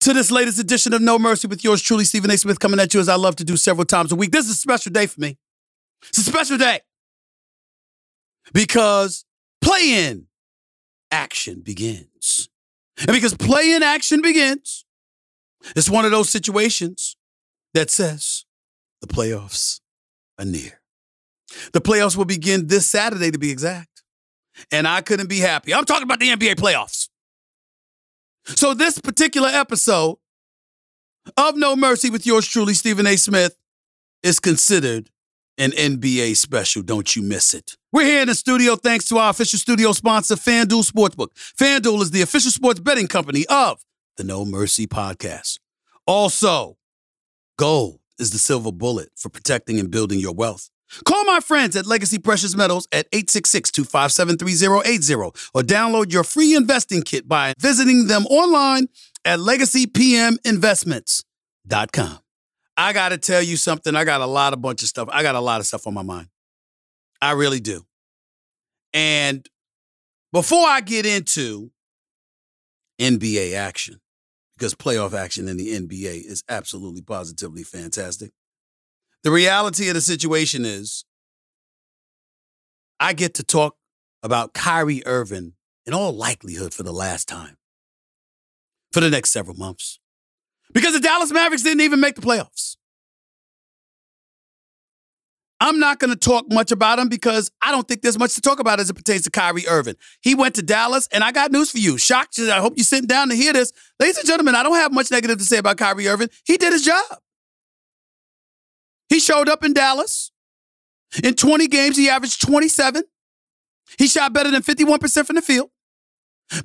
to this latest edition of No Mercy with yours truly, Stephen A. Smith, coming at you as I love to do several times a week. This is a special day for me. It's a special day because play in action begins. And because play in action begins, it's one of those situations that says the playoffs are near. The playoffs will begin this Saturday, to be exact. And I couldn't be happy. I'm talking about the NBA playoffs. So, this particular episode of No Mercy with yours truly, Stephen A. Smith, is considered an NBA special. Don't you miss it. We're here in the studio thanks to our official studio sponsor, FanDuel Sportsbook. FanDuel is the official sports betting company of the No Mercy podcast. Also, gold is the silver bullet for protecting and building your wealth. Call my friends at Legacy Precious Metals at 866-257-3080 or download your free investing kit by visiting them online at legacypminvestments.com. I got to tell you something. I got a lot of bunch of stuff. I got a lot of stuff on my mind. I really do. And before I get into NBA action, because playoff action in the NBA is absolutely positively fantastic. The reality of the situation is I get to talk about Kyrie Irving in all likelihood for the last time for the next several months. Because the Dallas Mavericks didn't even make the playoffs. I'm not going to talk much about him because I don't think there's much to talk about as it pertains to Kyrie Irving. He went to Dallas, and I got news for you. Shocked. I hope you're sitting down to hear this. Ladies and gentlemen, I don't have much negative to say about Kyrie Irving. He did his job. He showed up in Dallas. In 20 games, he averaged 27. He shot better than 51% from the field,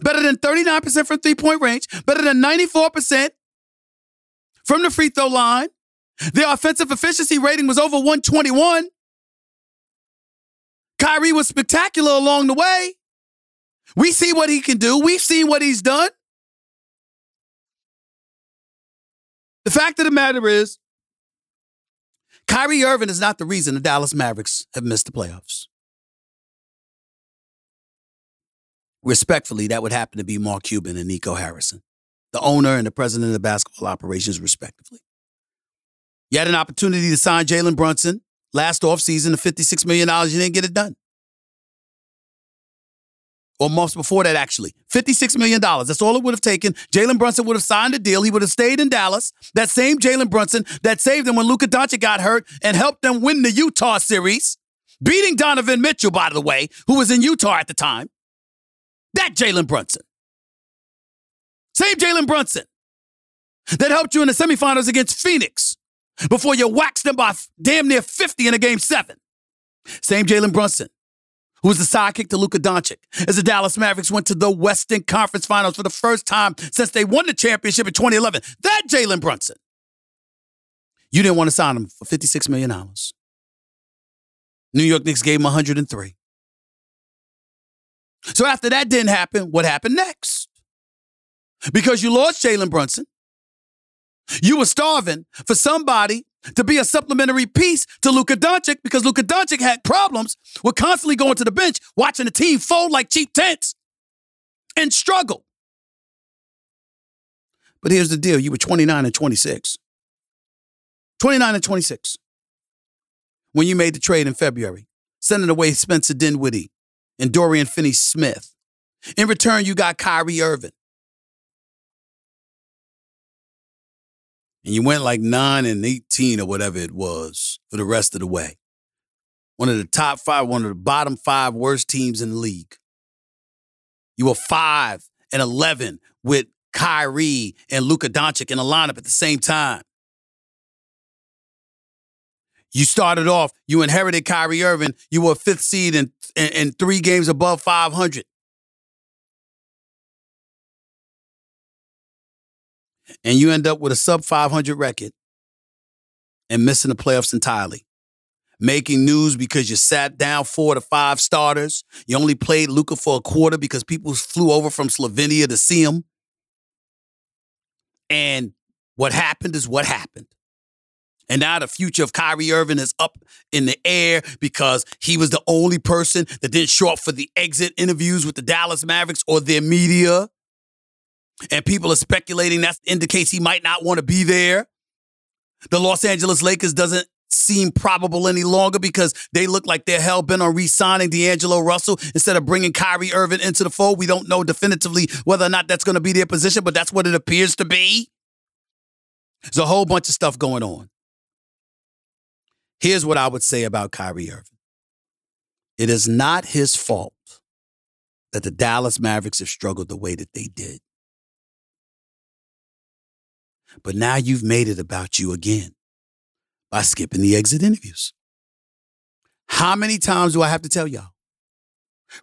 better than 39% from three point range, better than 94% from the free throw line. The offensive efficiency rating was over 121. Kyrie was spectacular along the way. We see what he can do. We've seen what he's done. The fact of the matter is, Kyrie Irving is not the reason the Dallas Mavericks have missed the playoffs. Respectfully, that would happen to be Mark Cuban and Nico Harrison, the owner and the president of the basketball operations, respectively. You had an opportunity to sign Jalen Brunson last offseason of $56 million. You didn't get it done. Or months before that, actually. $56 million. That's all it would have taken. Jalen Brunson would have signed a deal. He would have stayed in Dallas. That same Jalen Brunson that saved them when Luka Doncic got hurt and helped them win the Utah series, beating Donovan Mitchell, by the way, who was in Utah at the time. That Jalen Brunson. Same Jalen Brunson that helped you in the semifinals against Phoenix before you waxed them by damn near 50 in a game seven. Same Jalen Brunson, who was the sidekick to Luka Doncic, as the Dallas Mavericks went to the Western Conference Finals for the first time since they won the championship in 2011. That Jalen Brunson. You didn't want to sign him for $56 million. New York Knicks gave him 103. So after that didn't happen, what happened next? Because you lost Jalen Brunson, you were starving for somebody to be a supplementary piece to Luka Doncic because Luka Doncic had problems with constantly going to the bench, watching the team fold like cheap tents and struggle. But here's the deal you were 29 and 26. 29 and 26 when you made the trade in February, sending away Spencer Dinwiddie and Dorian Finney Smith. In return, you got Kyrie Irving. And you went like 9 and 18 or whatever it was for the rest of the way. One of the top five, one of the bottom five worst teams in the league. You were 5 and 11 with Kyrie and Luka Doncic in the lineup at the same time. You started off, you inherited Kyrie Irving. You were fifth seed and, and, and three games above 500. And you end up with a sub 500 record and missing the playoffs entirely. Making news because you sat down four to five starters. You only played Luka for a quarter because people flew over from Slovenia to see him. And what happened is what happened. And now the future of Kyrie Irving is up in the air because he was the only person that didn't show up for the exit interviews with the Dallas Mavericks or their media. And people are speculating that indicates he might not want to be there. The Los Angeles Lakers doesn't seem probable any longer because they look like they're hell bent on re signing D'Angelo Russell instead of bringing Kyrie Irving into the fold. We don't know definitively whether or not that's going to be their position, but that's what it appears to be. There's a whole bunch of stuff going on. Here's what I would say about Kyrie Irving it is not his fault that the Dallas Mavericks have struggled the way that they did. But now you've made it about you again by skipping the exit interviews. How many times do I have to tell y'all?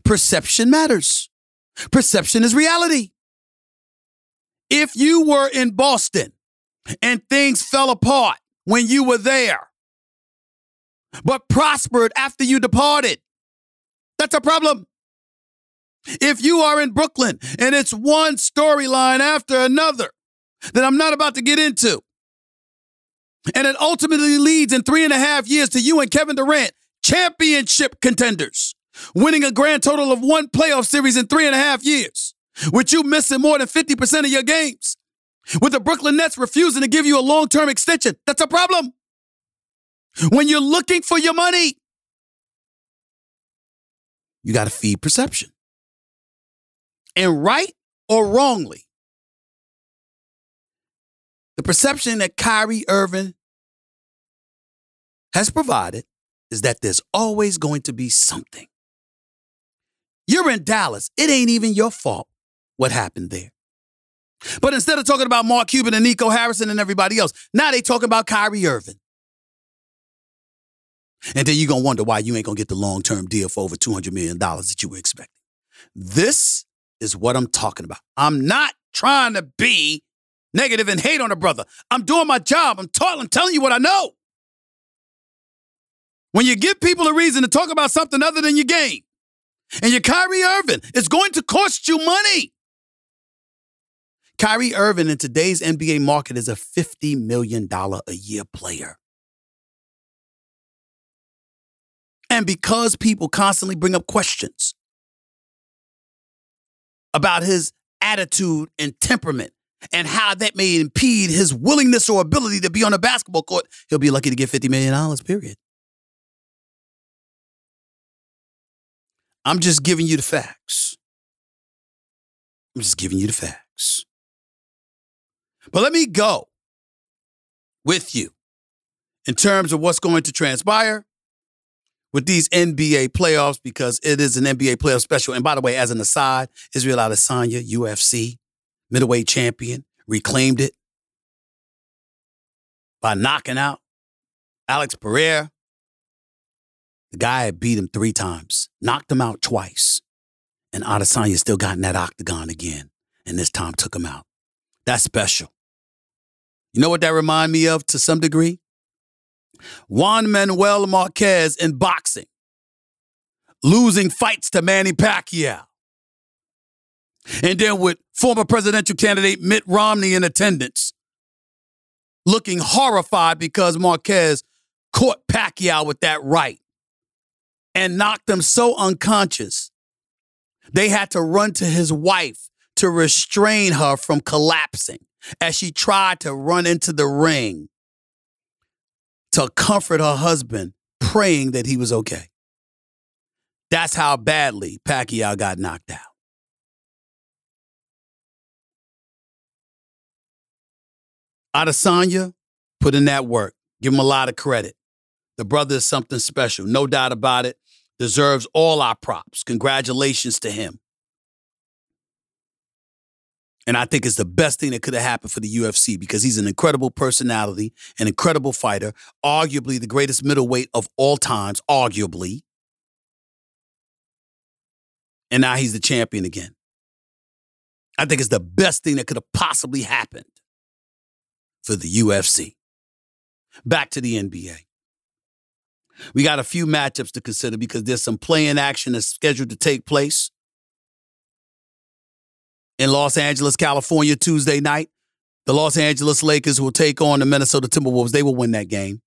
Perception matters. Perception is reality. If you were in Boston and things fell apart when you were there, but prospered after you departed, that's a problem. If you are in Brooklyn and it's one storyline after another that I'm not about to get into, and it ultimately leads in three and a half years to you and Kevin Durant, championship contenders, winning a grand total of one playoff series in three and a half years, with you missing more than 50% of your games, with the Brooklyn Nets refusing to give you a long term extension. That's a problem. When you're looking for your money, you got to feed perception. And right or wrongly, the perception that Kyrie Irving has provided is that there's always going to be something. You're in Dallas. It ain't even your fault what happened there. But instead of talking about Mark Cuban and Nico Harrison and everybody else, now they talking about Kyrie Irving. And then you're going to wonder why you ain't going to get the long term deal for over $200 million that you were expecting. This is what I'm talking about. I'm not trying to be negative and hate on a brother. I'm doing my job. I'm, ta- I'm telling you what I know. When you give people a reason to talk about something other than your game, and you're Kyrie Irving, it's going to cost you money. Kyrie Irving in today's NBA market is a $50 million a year player. And because people constantly bring up questions about his attitude and temperament and how that may impede his willingness or ability to be on a basketball court, he'll be lucky to get $50 million, period. I'm just giving you the facts. I'm just giving you the facts. But let me go with you in terms of what's going to transpire with these NBA playoffs because it is an NBA playoff special. And by the way, as an aside, Israel Adesanya, UFC, middleweight champion, reclaimed it by knocking out Alex Pereira. The guy had beat him three times, knocked him out twice. And Adesanya still got in that octagon again. And this time took him out. That's special. You know what that remind me of to some degree? Juan Manuel Marquez in boxing, losing fights to Manny Pacquiao. And then with former presidential candidate Mitt Romney in attendance, looking horrified because Marquez caught Pacquiao with that right and knocked him so unconscious, they had to run to his wife to restrain her from collapsing as she tried to run into the ring to comfort her husband, praying that he was okay. That's how badly Pacquiao got knocked out. Adesanya put in that work. Give him a lot of credit. The brother is something special, no doubt about it. Deserves all our props. Congratulations to him. And I think it's the best thing that could have happened for the UFC because he's an incredible personality, an incredible fighter, arguably the greatest middleweight of all times, arguably. And now he's the champion again. I think it's the best thing that could have possibly happened for the UFC. Back to the NBA. We got a few matchups to consider because there's some playing action that's scheduled to take place in Los Angeles, California, Tuesday night. The Los Angeles Lakers will take on the Minnesota Timberwolves. They will win that game.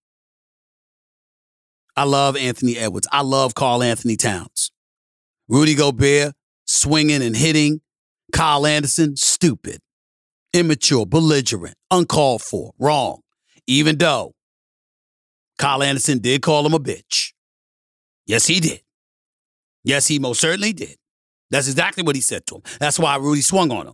I love Anthony Edwards. I love Karl-Anthony Towns. Rudy Gobert, swinging and hitting. Kyle Anderson, stupid, immature, belligerent, uncalled for, wrong. Even though Kyle Anderson did call him a bitch. Yes, he did. Yes, he most certainly did. That's exactly what he said to him. That's why Rudy swung on him.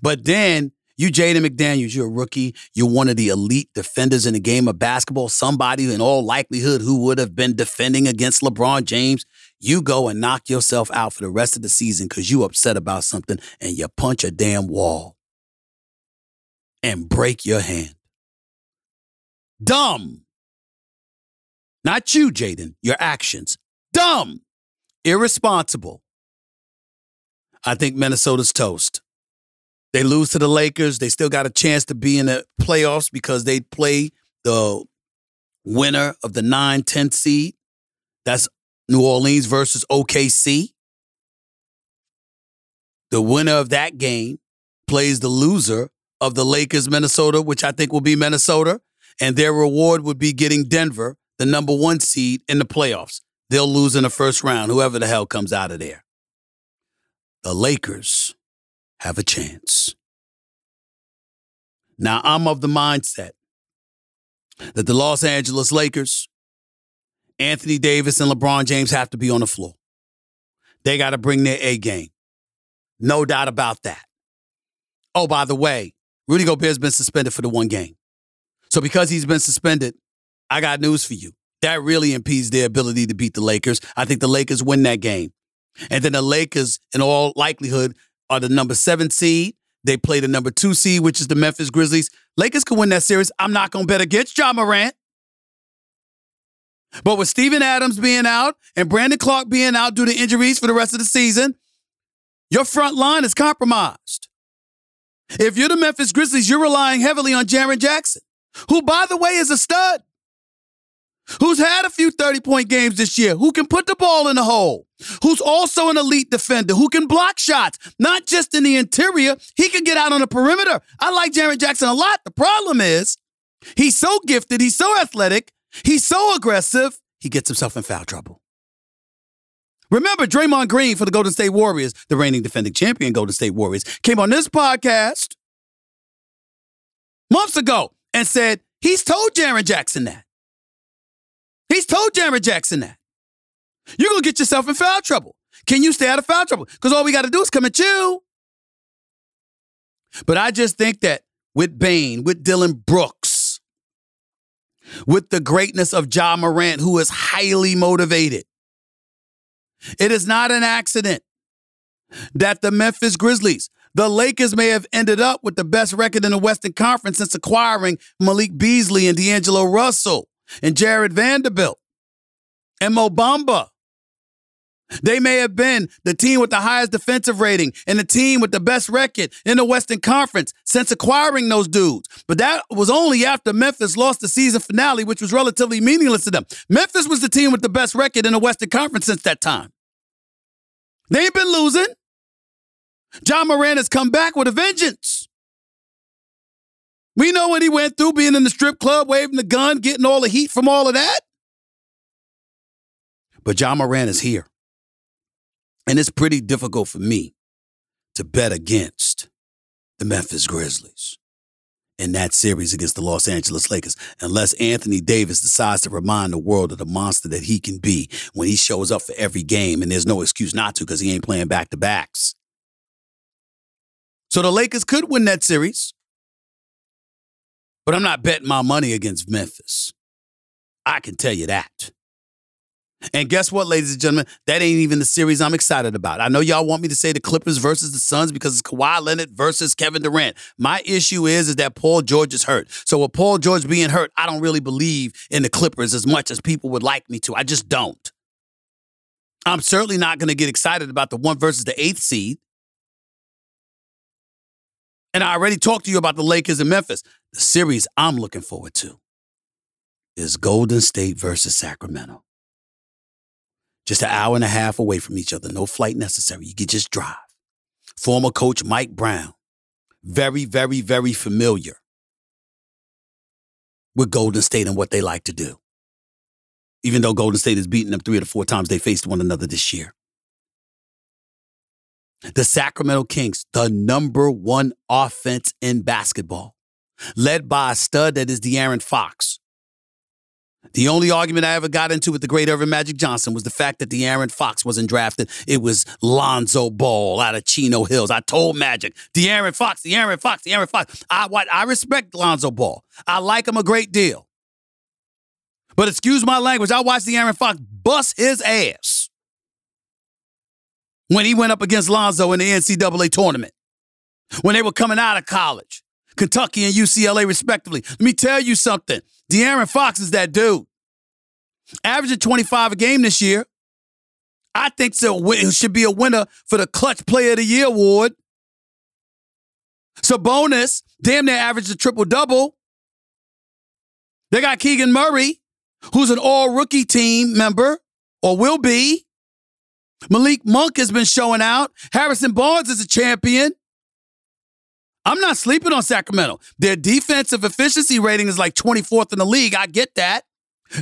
But then you, Jaden McDaniels, you're a rookie. You're one of the elite defenders in the game of basketball. Somebody, in all likelihood, who would have been defending against LeBron James. You go and knock yourself out for the rest of the season because you upset about something and you punch a damn wall and break your hand. Dumb. Not you, Jaden, your actions. Dumb. Irresponsible. I think Minnesota's toast. They lose to the Lakers. They still got a chance to be in the playoffs because they play the winner of the 9 10th seed. That's New Orleans versus OKC. The winner of that game plays the loser of the Lakers Minnesota, which I think will be Minnesota and their reward would be getting Denver, the number one seed, in the playoffs. They'll lose in the first round, whoever the hell comes out of there. The Lakers have a chance. Now, I'm of the mindset that the Los Angeles Lakers, Anthony Davis, and LeBron James have to be on the floor. They got to bring their A game. No doubt about that. Oh, by the way, Rudy Gobert's been suspended for the one game. So because he's been suspended, I got news for you. That really impedes their ability to beat the Lakers. I think the Lakers win that game. And then the Lakers, in all likelihood, are the number seven seed. They play the number two seed, which is the Memphis Grizzlies. Lakers can win that series. I'm not going to bet against Ja Morant. But with Steven Adams being out and Brandon Clarke being out due to injuries for the rest of the season, your front line is compromised. If you're the Memphis Grizzlies, you're relying heavily on Jaren Jackson who, by the way, is a stud, who's had a few 30 point games this year, who can put the ball in the hole, who's also an elite defender, who can block shots, not just in the interior, he can get out on the perimeter. I like Jaren Jackson a lot. The problem is, he's so gifted, he's so athletic, he's so aggressive, he gets himself in foul trouble. Remember, Draymond Green for the Golden State Warriors, the reigning defending champion Golden State Warriors, came on this podcast months ago and said, he's told Jaren Jackson that. He's told Jaren Jackson that. You're going to get yourself in foul trouble. Can you stay out of foul trouble? Because all we got to do is come at you. But I just think that with Bane, with Dillon Brooks, with the greatness of Ja Morant, who is highly motivated, it is not an accident that the Memphis Grizzlies the Lakers may have ended up with the best record in the Western Conference since acquiring Malik Beasley and D'Angelo Russell and Jarred Vanderbilt and Mo Bamba. They may have been the team with the highest defensive rating and the team with the best record in the Western Conference since acquiring those dudes. But that was only after Memphis lost the season finale, which was relatively meaningless to them. Memphis was the team with the best record in the Western Conference since that time. They ain't been losing. Ja Morant has come back with a vengeance. We know what he went through being in the strip club, waving the gun, getting all the heat from all of that. But Ja Morant is here. And it's pretty difficult for me to bet against the Memphis Grizzlies in that series against the Los Angeles Lakers unless Anthony Davis decides to remind the world of the monster that he can be when he shows up for every game and there's no excuse not to because he ain't playing back to backs. So the Lakers could win that series. But I'm not betting my money against Memphis. I can tell you that. And guess what, ladies and gentlemen? That ain't even the series I'm excited about. I know y'all want me to say the Clippers versus the Suns because it's Kawhi Leonard versus Kevin Durant. My issue is, is that Paul George is hurt. So with Paul George being hurt, I don't really believe in the Clippers as much as people would like me to. I just don't. I'm certainly not going to get excited about the one versus the eighth seed. And I already talked to you about the Lakers and Memphis. The series I'm looking forward to is Golden State versus Sacramento. Just an hour and a half away from each other, no flight necessary. You can just drive. Former coach Mike Brown, very, very, very familiar with Golden State and what they like to do. Even though Golden State has beaten them three or four times they faced one another this year. The Sacramento Kings, the number one offense in basketball, led by a stud that is De'Aaron Fox. The only argument I ever got into with the great Earvin Magic Johnson was the fact that De'Aaron Fox wasn't drafted. It was Lonzo Ball out of Chino Hills. I told Magic, De'Aaron Fox, De'Aaron Fox, De'Aaron Fox. I, I respect Lonzo Ball. I like him a great deal. But excuse my language, I watched De'Aaron Fox bust his ass when he went up against Lonzo in the NCAA tournament, when they were coming out of college, Kentucky and UCLA, respectively. Let me tell you something. De'Aaron Fox is that dude. Averaging 25 a game this year. I think so. Should be a winner for the Clutch Player of the Year award. Sabonis, damn near averaged a triple double. They got Keegan Murray, who's an all rookie team member or will be. Malik Monk has been showing out. Harrison Barnes is a champion. I'm not sleeping on Sacramento. Their defensive efficiency rating is like 24th in the league. I get that.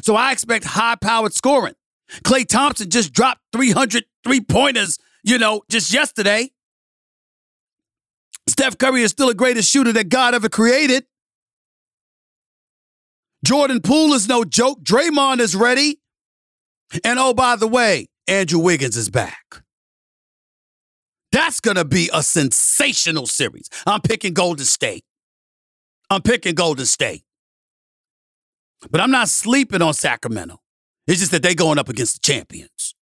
So I expect high powered scoring. Klay Thompson just dropped 300 three pointers, you know, just yesterday. Steph Curry is still the greatest shooter that God ever created. Jordan Poole is no joke. Draymond is ready. And oh, by the way, Andrew Wiggins is back. That's going to be a sensational series. I'm picking Golden State. I'm picking Golden State. But I'm not sleeping on Sacramento. It's just that they're going up against the champions.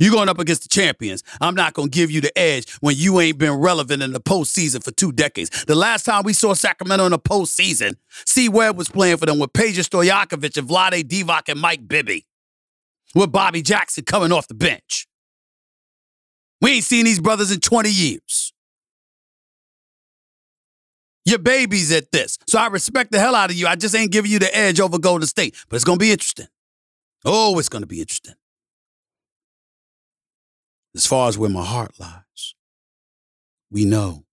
You're going up against the champions. I'm not going to give you the edge when you ain't been relevant in the postseason for two decades. The last time we saw Sacramento in the postseason, C. Webb was playing for them with Peja Stojakovic and Vlade Divac and Mike Bibby, with Bobby Jackson coming off the bench. We ain't seen these brothers in 20 years. Your baby's at this. So I respect the hell out of you. I just ain't giving you the edge over Golden State. But it's going to be interesting. Oh, it's going to be interesting. As far as where my heart lies, we know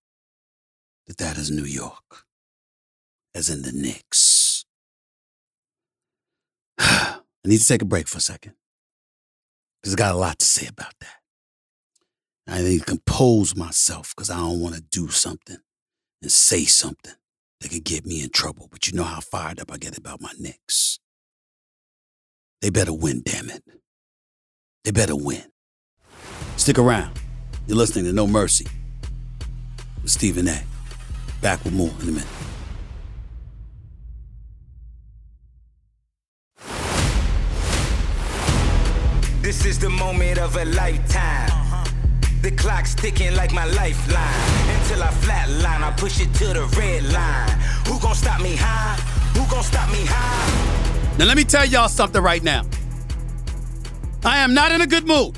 that that is New York, as in the Knicks. I need to take a break for a second because I got a lot to say about that. I need to compose myself because I don't want to do something and say something that could get me in trouble. But you know how fired up I get about my Knicks. They better win, damn it. They better win. Stick around. You're listening to No Mercy with Stephen A. Back with more in a minute. This is the moment of a lifetime. The clock's ticking like my lifeline. Until I flatline, I push it to the red line. Who gon' stop me high? Who gon' stop me high? Now, let me tell y'all something right now. I am not in a good mood.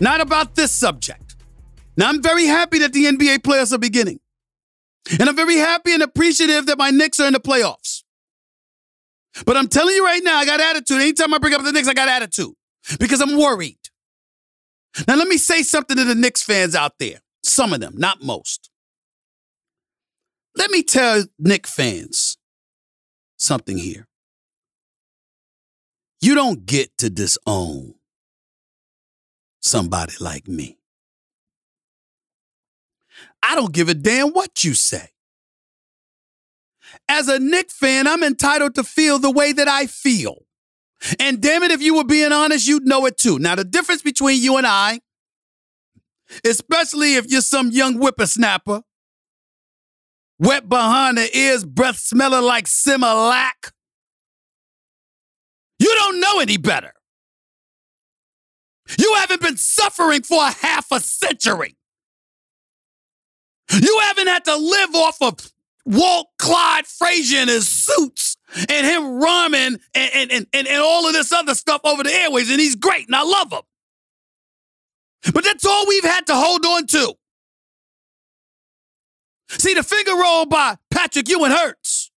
Not about this subject. Now, I'm very happy that the NBA playoffs are beginning. And I'm very happy and appreciative that my Knicks are in the playoffs. But I'm telling you right now, I got attitude. Anytime I bring up the Knicks, I got attitude because I'm worried. Now, let me say something to the Knicks fans out there. Some of them, not most. Let me tell Knicks fans something here. You don't get to disown somebody like me. I don't give a damn what you say. As a Knick fan, I'm entitled to feel the way that I feel. And damn it, if you were being honest, you'd know it too. Now, the difference between you and I, especially if you're some young whippersnapper wet behind the ears, breath smelling like Similac. You don't know any better. You haven't been suffering for a half a century. You haven't had to live off of Walt Clyde Frazier and his suits and him rhyming and, and, and, and, all of this other stuff over the airways, and he's great, and I love him. But that's all we've had to hold on to. See, the finger roll by Patrick Ewing hurts.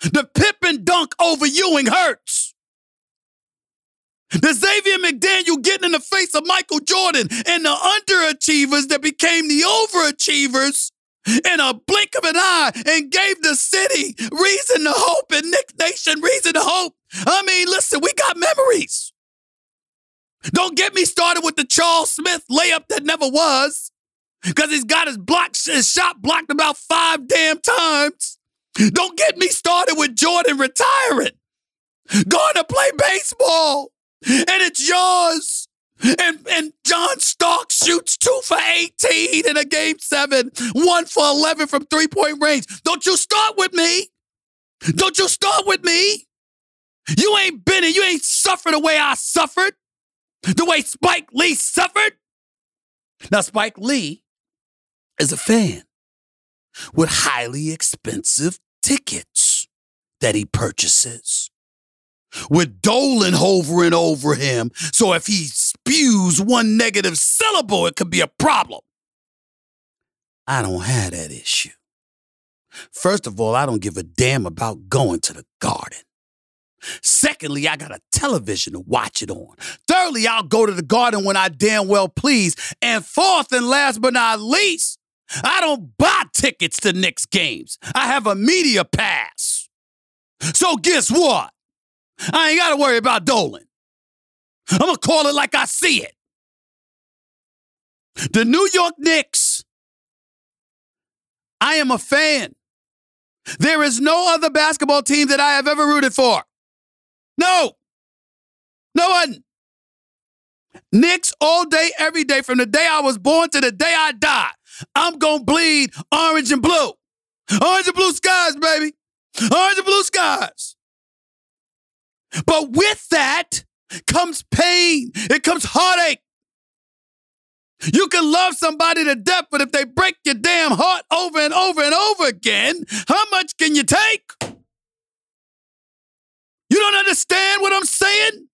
The Pippen dunk over Ewing hurts. The Xavier McDaniel getting in the face of Michael Jordan and the underachievers that became the overachievers in a blink of an eye and gave the city reason to hope and Knick Nation reason to hope. I mean, listen, we got memories. Don't get me started with the Charles Smith layup that never was, because he's got his block his shot blocked about five damn times. Don't get me started with Jordan retiring, going to play baseball, and it's yours. And, and John Stark shoots two for 18 in a game seven, one for 11 from three point range. Don't you start with me. Don't you start with me. You ain't been it. You ain't suffered the way I suffered, the way Spike Lee suffered. Now, Spike Lee is a fan with highly expensive tickets that he purchases with Dolan hovering over him. So if he spews one negative syllable, it could be a problem. I don't have that issue. First of all, I don't give a damn about going to the garden. Secondly, I got a television to watch it on. Thirdly, I'll go to the garden when I damn well please. And fourth and last but not least, I don't buy tickets to Knicks games. I have a media pass. So guess what? I ain't got to worry about Dolan. I'm going to call it like I see it. The New York Knicks, I am a fan. There is no other basketball team that I have ever rooted for. No. No one. Knicks all day, every day, from the day I was born to the day I die. I'm going to bleed orange and blue. Orange and blue skies, baby. Orange and blue skies. But with that comes pain, it comes heartache. You can love somebody to death, but if they break your damn heart over and over and over again, how much can you take? You don't understand what I'm saying?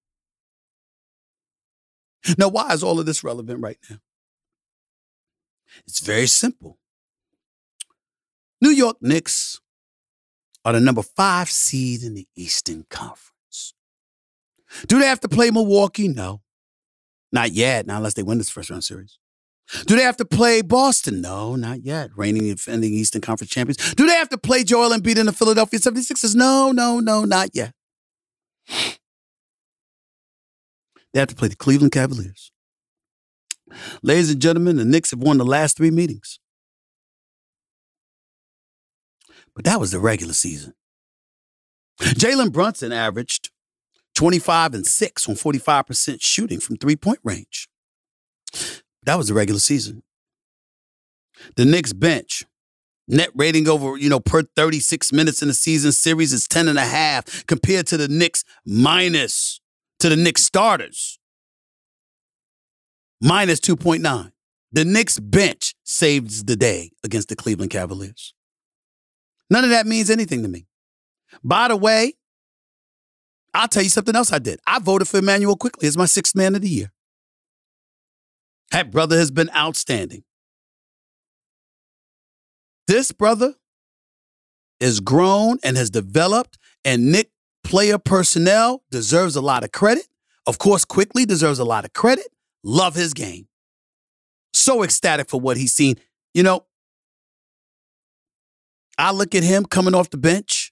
Now, why is all of this relevant right now? It's very simple. New York Knicks are the number five seed in the Eastern Conference. Do they have to play Milwaukee? No. Not yet, not unless they win this first round series. Do they have to play Boston? No, not yet. Reigning defending Eastern Conference champions. Do they have to play Joel Embiid in the Philadelphia 76ers? No, no, no, not yet. They have to play the Cleveland Cavaliers. Ladies and gentlemen, the Knicks have won the last three meetings. But that was the regular season. Jalen Brunson averaged 25 and 6 on 45% shooting from three point range. That was the regular season. The Knicks bench, net rating over, you know, per 36 minutes in the season series is 10 and a half compared to the Knicks minus to the Knicks starters. Minus 2.9. The Knicks bench saves the day against the Cleveland Cavaliers. None of that means anything to me. By the way, I'll tell you something else I did. I voted for Immanuel Quickley as my sixth man of the year. That brother has been outstanding. This brother is grown and has developed, and Knick player personnel deserves a lot of credit. Of course, quickly deserves a lot of credit. Love his game. So ecstatic for what he's seen. You know, I look at him coming off the bench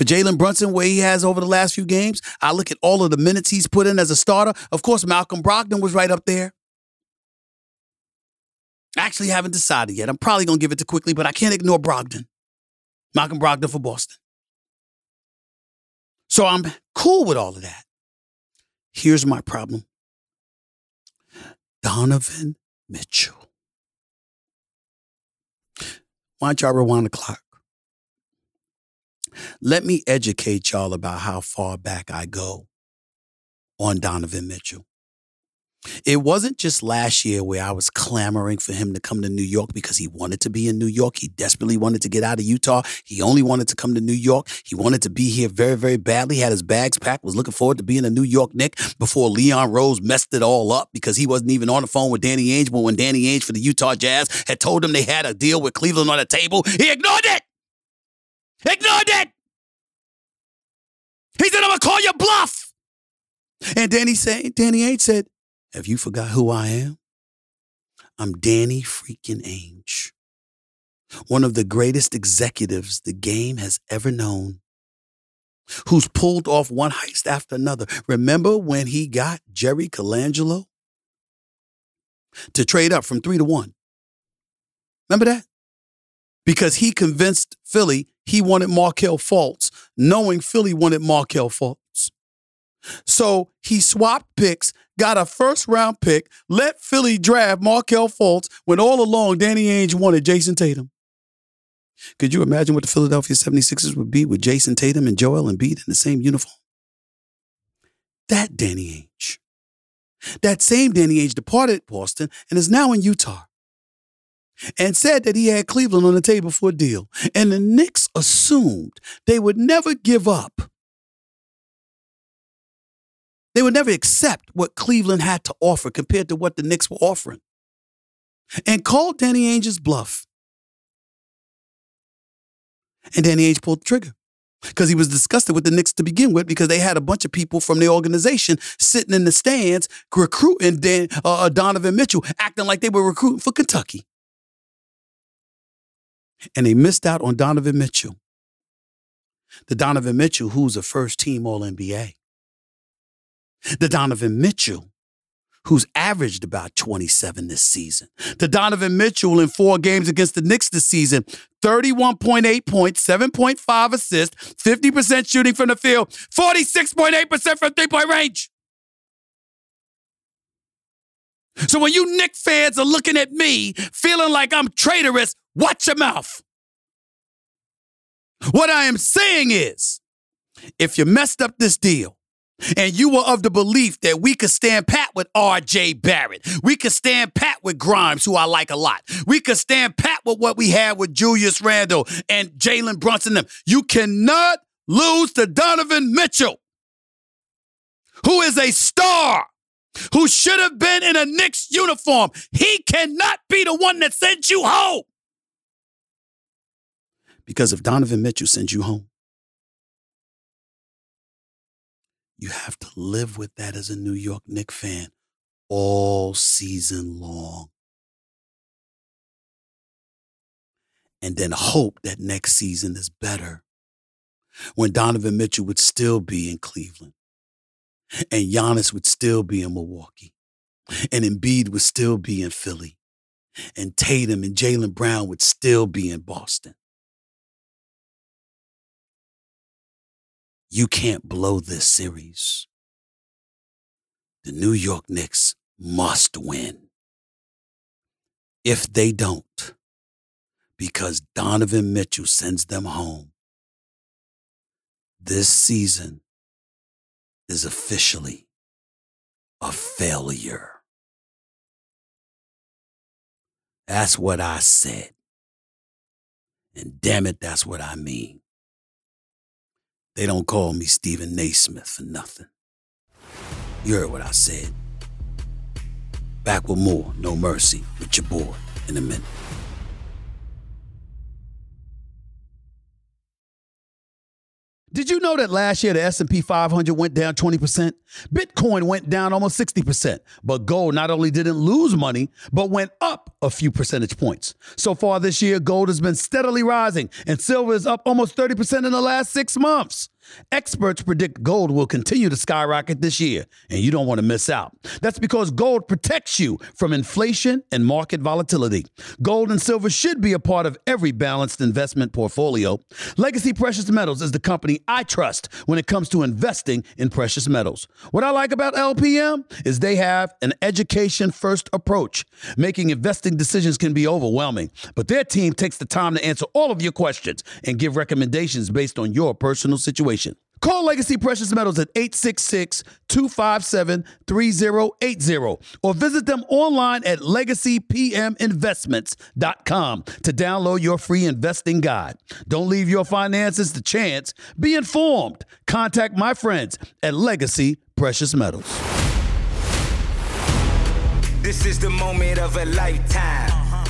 for Jalen Brunson, where he has over the last few games. I look at all of the minutes he's put in as a starter. Of course, Malcolm Brogdon was right up there. Actually, haven't decided yet. I'm probably going to give it to Quickley, but I can't ignore Brogdon. Malcolm Brogdon for Boston. So I'm cool with all of that. Here's my problem Donovan Mitchell. why don't y'all rewind the clock? Let me educate y'all about how far back I go on Donovan Mitchell. It wasn't just last year where I was clamoring for him to come to New York because he wanted to be in New York. He desperately wanted to get out of Utah. He only wanted to come to New York. He wanted to be here very, very badly. Had his bags packed, was looking forward to being a New York Knick before Leon Rose messed it all up because he wasn't even on the phone with Danny Ainge. But when Danny Ainge for the Utah Jazz had told him they had a deal with Cleveland on the table, he ignored it. Ignored it. He said, I'm going to call you bluff. And Danny said, Danny Ainge said, have you forgot who I am? I'm Danny freaking Ainge, one of the greatest executives the game has ever known, who's pulled off one heist after another. Remember when he got Jerry Colangelo to trade up from three to one? Remember that? Because he convinced Philly he wanted Markelle Fultz, knowing Philly wanted Markelle Fultz. So he swapped picks, got a first round pick, let Philly draft Markelle Fultz when all along Danny Ainge wanted Jayson Tatum. Could you imagine what the Philadelphia 76ers would be with Jayson Tatum and Joel Embiid in the same uniform? That Danny Ainge. That same Danny Ainge departed Boston and is now in Utah and said that he had Cleveland on the table for a deal. And the Knicks assumed they would never give up they would never accept what Cleveland had to offer compared to what the Knicks were offering. And called Danny Ainge's bluff. And Danny Ainge pulled the trigger because he was disgusted with the Knicks to begin with because they had a bunch of people from the organization sitting in the stands recruiting Dan, uh, uh Donovan Mitchell, acting like they were recruiting for Kentucky. And they missed out on Donovan Mitchell. The Donovan Mitchell, who's a first team All NBA the Donovan Mitchell, who's averaged about 27 this season. The Donovan Mitchell in four games against the Knicks this season, 31.8 points, 7.5 assists, 50% shooting from the field, 46.8% from three point range. So when you Knick fans are looking at me feeling like I'm traitorous, watch your mouth. What I am saying is, if you messed up this deal, and you were of the belief that we could stand pat with RJ Barrett. We could stand pat with Grimes, who I like a lot. We could stand pat with what we had with Julius Randle and Jalen Brunson. Them. You cannot lose to Donovan Mitchell, who is a star, who should have been in a Knicks uniform. He cannot be the one that sent you home. Because if Donovan Mitchell sends you home, You have to live with that as a New York Knicks fan all season long. And then hope that next season is better when Donovan Mitchell would still be in Cleveland and Giannis would still be in Milwaukee and Embiid would still be in Philly and Tatum and Jaylen Brown would still be in Boston. You can't blow this series. The New York Knicks must win. If they don't, because Donovan Mitchell sends them home, this season is officially a failure. That's what I said. And damn it, that's what I mean. They don't call me Stephen A. Smith for nothing. You heard what I said. Back with more No Mercy with your boy in a minute. Did you know that last year the S&P 500 went down 20%? Bitcoin went down almost 60%. But gold not only didn't lose money, but went up a few percentage points. So far this year, gold has been steadily rising and silver is up almost 30% in the last 6 months. Experts predict gold will continue to skyrocket this year, and you don't want to miss out. That's because gold protects you from inflation and market volatility. Gold and silver should be a part of every balanced investment portfolio. Legacy Precious Metals is the company I trust when it comes to investing in precious metals. What I like about LPM is they have an education first approach. Making investing decisions can be overwhelming, but their team takes the time to answer all of your questions and give recommendations based on your personal situation. Call Legacy Precious Metals at 866 257 3080 or visit them online at legacypminvestments.com to download your free investing guide. Don't leave your finances to chance. Be informed. Contact my friends at Legacy Precious Metals. This is the moment of a lifetime.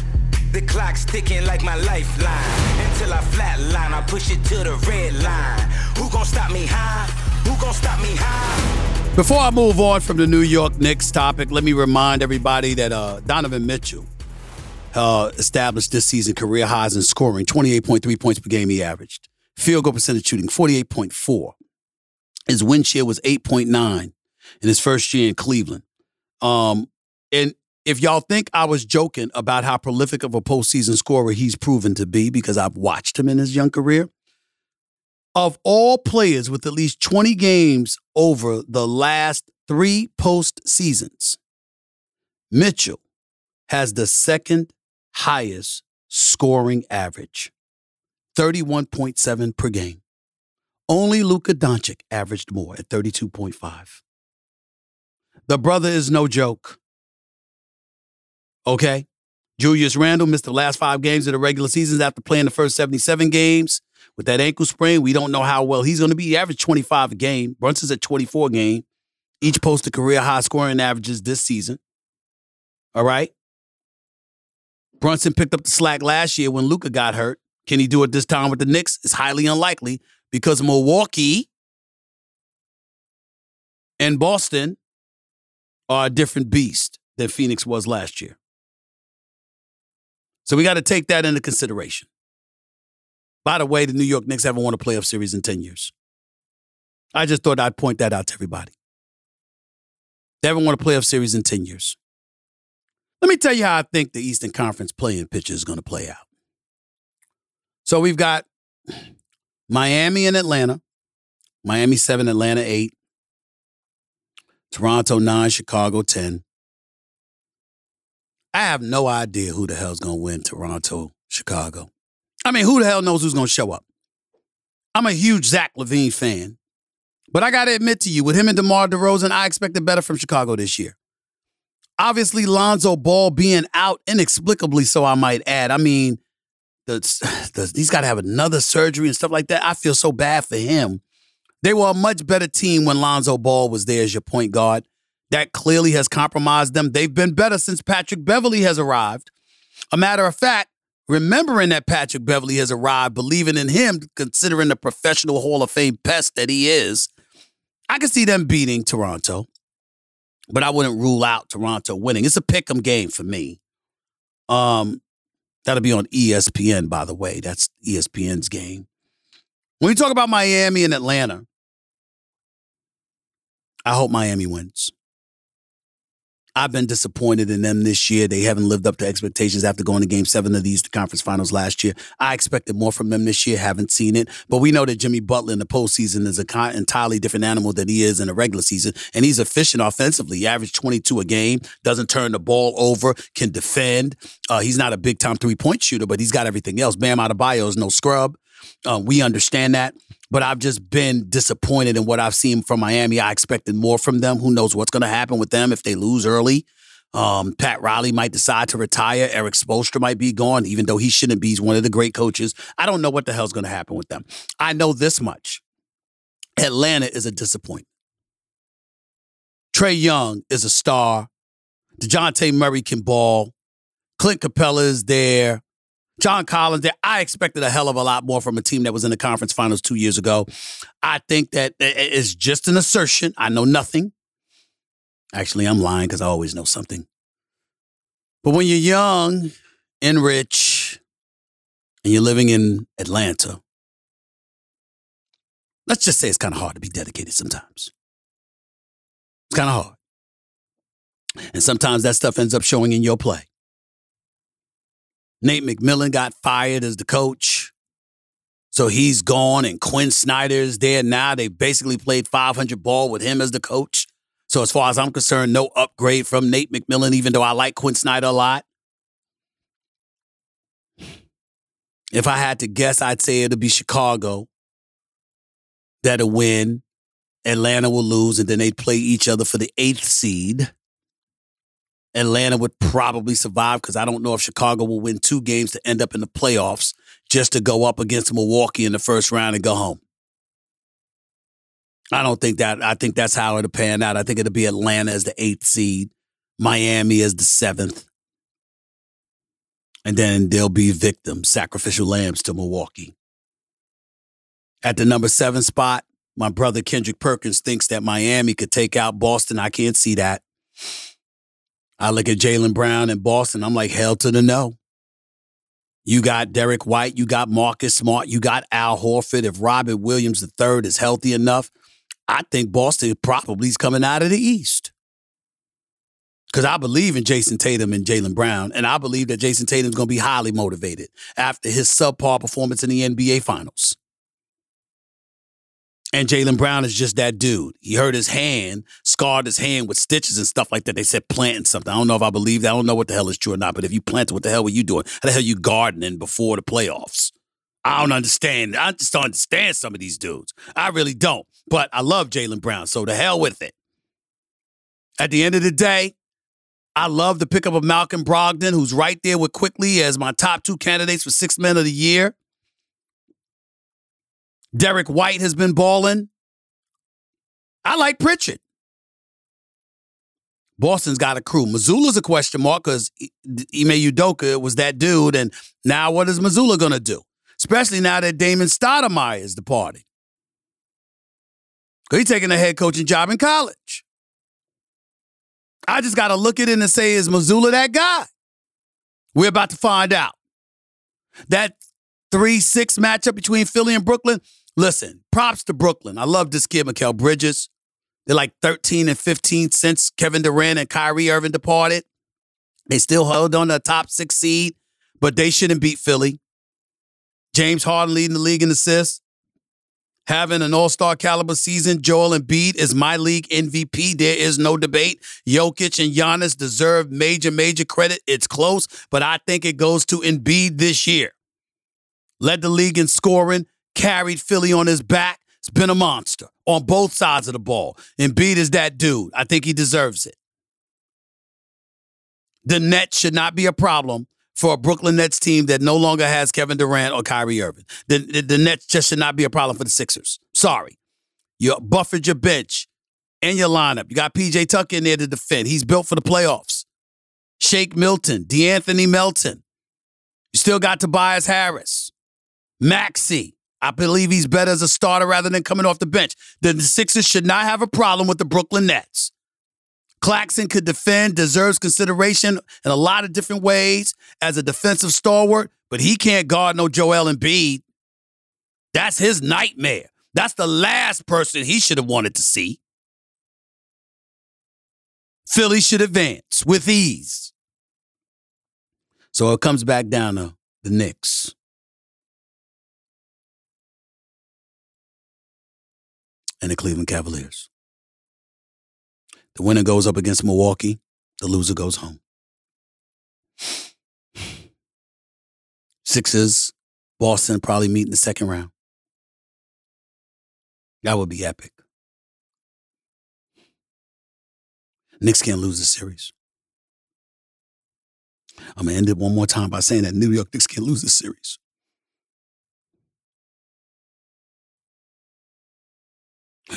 The clock's ticking like my lifeline. Until I flatline, I push it to the red line. Who gon' stop me high? Who gon' stop me high? Before I move on from the New York Knicks topic, let me remind everybody that uh, Donovan Mitchell uh, established this season career highs in scoring 28.3 points per game he averaged. Field goal percentage shooting 48.4. His win share was 8.9 in his first year in Cleveland. Um, and if y'all think I was joking about how prolific of a postseason scorer he's proven to be because I've watched him in his young career, of all players with at least 20 games over the last three postseasons, Mitchell has the second highest scoring average 31.7 per game. Only Luka Doncic averaged more at 32.5. The brother is no joke. Okay. Julius Randle missed the last five games of the regular seasons after playing the first 77 games with that ankle sprain. We don't know how well he's going to be. He averaged 25 a game. Brunson's at 24 a game. Each posted career high scoring averages this season. All right. Brunson picked up the slack last year when Luka got hurt. Can he do it this time with the Knicks? It's highly unlikely because Milwaukee and Boston are a different beast than Phoenix was last year. So we got to take that into consideration. By the way, the New York Knicks haven't won a playoff series in 10 years. I just thought I'd point that out to everybody. They haven't won a playoff series in 10 years. Let me tell you how I think the Eastern Conference playing picture is going to play out. So we've got Miami and Atlanta. Miami 7, Atlanta 8. Toronto 9, Chicago 10. I have no idea who the hell's to win Toronto, Chicago. I mean, who the hell knows who's to show up? I'm a huge Zach LaVine fan. But I got to admit to you, with him and DeMar DeRozan, I expected better from Chicago this year. Obviously, Lonzo Ball being out inexplicably, so I might add. I mean, the, the, he's got to have another surgery and stuff like that. I feel so bad for him. They were a much better team when Lonzo Ball was there as your point guard. That clearly has compromised them. They've been better since Patrick Beverley has arrived. A matter of fact, remembering that Patrick Beverley has arrived, believing in him, considering the professional Hall of Fame pest that he is, I can see them beating Toronto. But I wouldn't rule out Toronto winning. It's a pick 'em game for me. Um, that'll be on ESPN, by the way. That's ESPN's game. When we talk about Miami and Atlanta, I hope Miami wins. I've been disappointed in them this year. They haven't lived up to expectations after going to game seven of these conference finals last year. I expected more from them this year, haven't seen it. But we know that Jimmy Butler in the postseason is an entirely different animal than he is in the regular season. And he's efficient offensively. He averaged 22 a game, doesn't turn the ball over, can defend. Uh, he's not a big time three point shooter, but he's got everything else. Bam Adebayo is no scrub. Uh, we understand that but I've just been disappointed in what I've seen from Miami. I expected more from them. Who knows what's going to happen with them if they lose early? Um, Pat Riley might decide to retire. Erik Spoelstra might be gone, even though he shouldn't be. He's one of the great coaches. I don't know what the hell's going to happen with them. I know this much Atlanta is a disappointment. Trae Young is a star. Dejounte Murray can ball. Clint Capela is there. John Collins there. I expected a hell of a lot more from a team that was in the conference finals two years ago. I think that it's just an assertion. I know nothing. Actually, I'm lying because I always know something. But when you're young and rich and you're living in Atlanta, let's just say it's kind of hard to be dedicated sometimes. It's kind of hard. And sometimes that stuff ends up showing in your play. Nate McMillan got fired as the coach. So he's gone, and Quin Snyder's there now. They basically played 500 ball with him as the coach. So as far as I'm concerned, no upgrade from Nate McMillan, even though I like Quin Snyder a lot. If I had to guess, I'd say it'll be Chicago that'll win. Atlanta will lose, and then they'd play each other for the eighth seed. Atlanta would probably survive because I don't know if Chicago will win two games to end up in the playoffs just to go up against Milwaukee in the first round and go home. I don't think that. I think that's how it'll pan out. I think it'll be Atlanta as the eighth seed, Miami as the seventh, and then they'll be victims, sacrificial lambs to Milwaukee. At the number seven spot, my brother Kendrick Perkins thinks that Miami could take out Boston. I can't see that. I look at Jaylen Brown and Boston. I'm like, hell to the no. You got Derrick White. You got Marcus Smart. You got Al Horford. If Robert Williams III is healthy enough, I think Boston probably is coming out of the East. Because I believe in Jayson Tatum and Jaylen Brown, and I believe that Jayson Tatum's going to be highly motivated after his subpar performance in the NBA Finals. And Jaylen Brown is just that dude. He hurt his hand, scarred his hand with stitches and stuff like that. They said planting something. I don't know if I believe that. I don't know what the hell is true or not. But if you planted, what the hell were you doing? How the hell you gardening before the playoffs? I don't understand. I just don't understand some of these dudes. I really don't. But I love Jaylen Brown, so the hell with it. At the end of the day, I love the pickup of Malcolm Brogdon, who's right there with Quickley as my top two candidates for six men of the year. Derrick White has been balling. I like Pritchard. Boston's got a crew. Mazzulla's a question mark because Ime Udoka was that dude. And now what is Mazzulla going to do? Especially now that Damon Stoudamire is departing. He's taking a head coaching job in college. I just got to look at it and say, is Mazzulla that guy? We're about to find out. That 3 6 matchup between Philly and Brooklyn, Listen, props to Brooklyn. I love this kid, Mikal Bridges. They're like 13 and 15 since Kevin Durant and Kyrie Irving departed. They still held on to a top six seed, but they shouldn't beat Philly. James Harden leading the league in assists. Having an all-star caliber season, Joel Embiid is my league MVP. There is no debate. Jokic and Giannis deserve major, major credit. It's close, but I think it goes to Embiid this year. Led the league in scoring, carried Philly on his back. It's been a monster on both sides of the ball. Embiid is that dude. I think he deserves it. The Nets should not be a problem for a Brooklyn Nets team that no longer has Kevin Durant or Kyrie Irving. The, the, the Nets just should not be a problem for the Sixers. Sorry. You buffered your bench and your lineup. You got PJ Tucker in there to defend. He's built for the playoffs. Shake Milton, De'Anthony Melton. You still got Tobias Harris, Maxey. I believe he's better as a starter rather than coming off the bench. The Sixers should not have a problem with the Brooklyn Nets. Claxton could defend, deserves consideration in a lot of different ways as a defensive stalwart, but he can't guard no Joel Embiid. That's his nightmare. That's the last person he should have wanted to see. Philly should advance with ease. So it comes back down to the Knicks. And the Cleveland Cavaliers. The winner goes up against Milwaukee, the loser goes home. Sixers, Boston probably meet in the second round. That would be epic. Knicks can't lose the series. I'm gonna end it one more time by saying that New York Knicks can't lose the series.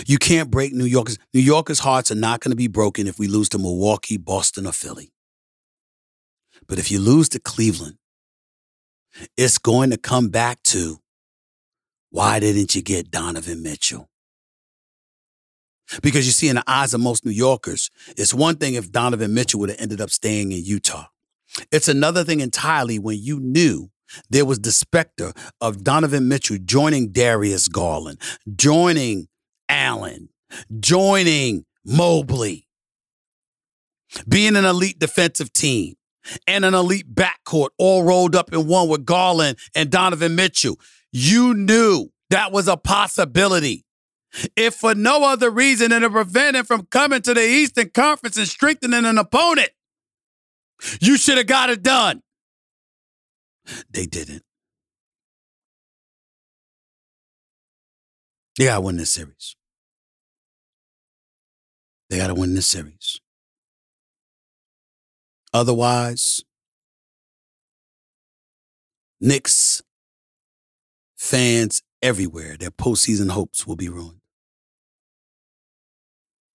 You can't break New Yorkers. New Yorkers' hearts are not going to be broken if we lose to Milwaukee, Boston, or Philly. But if you lose to Cleveland, it's going to come back to why didn't you get Donovan Mitchell? Because you see, in the eyes of most New Yorkers, it's one thing if Donovan Mitchell would have ended up staying in Utah. It's another thing entirely when you knew there was the specter of Donovan Mitchell joining Darius Garland, joining Allen, joining Mobley, being an elite defensive team and an elite backcourt all rolled up in one with Garland and Donovan Mitchell. You knew that was a possibility. If for no other reason than to prevent him from coming to the Eastern Conference and strengthening an opponent, you should have got it done. They didn't. They got to win this series. They got to win this series. Otherwise, Knicks fans everywhere, their postseason hopes will be ruined.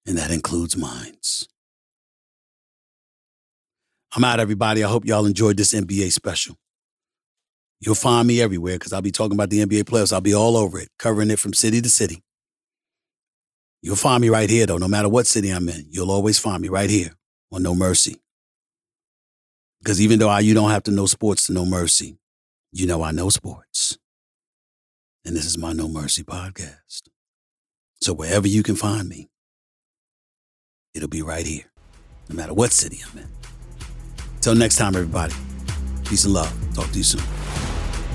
And that includes mines. I'm out, everybody. I hope y'all enjoyed this NBA special. You'll find me everywhere because I'll be talking about the NBA playoffs. I'll be all over it, covering it from city to city. You'll find me right here, though, no matter what city I'm in. You'll always find me right here on No Mercy. Because even though I, you don't have to know sports to know mercy, you know I know sports. And this is my No Mercy podcast. So wherever you can find me, it'll be right here, no matter what city I'm in. Till next time, everybody. Peace and love. Talk to you soon.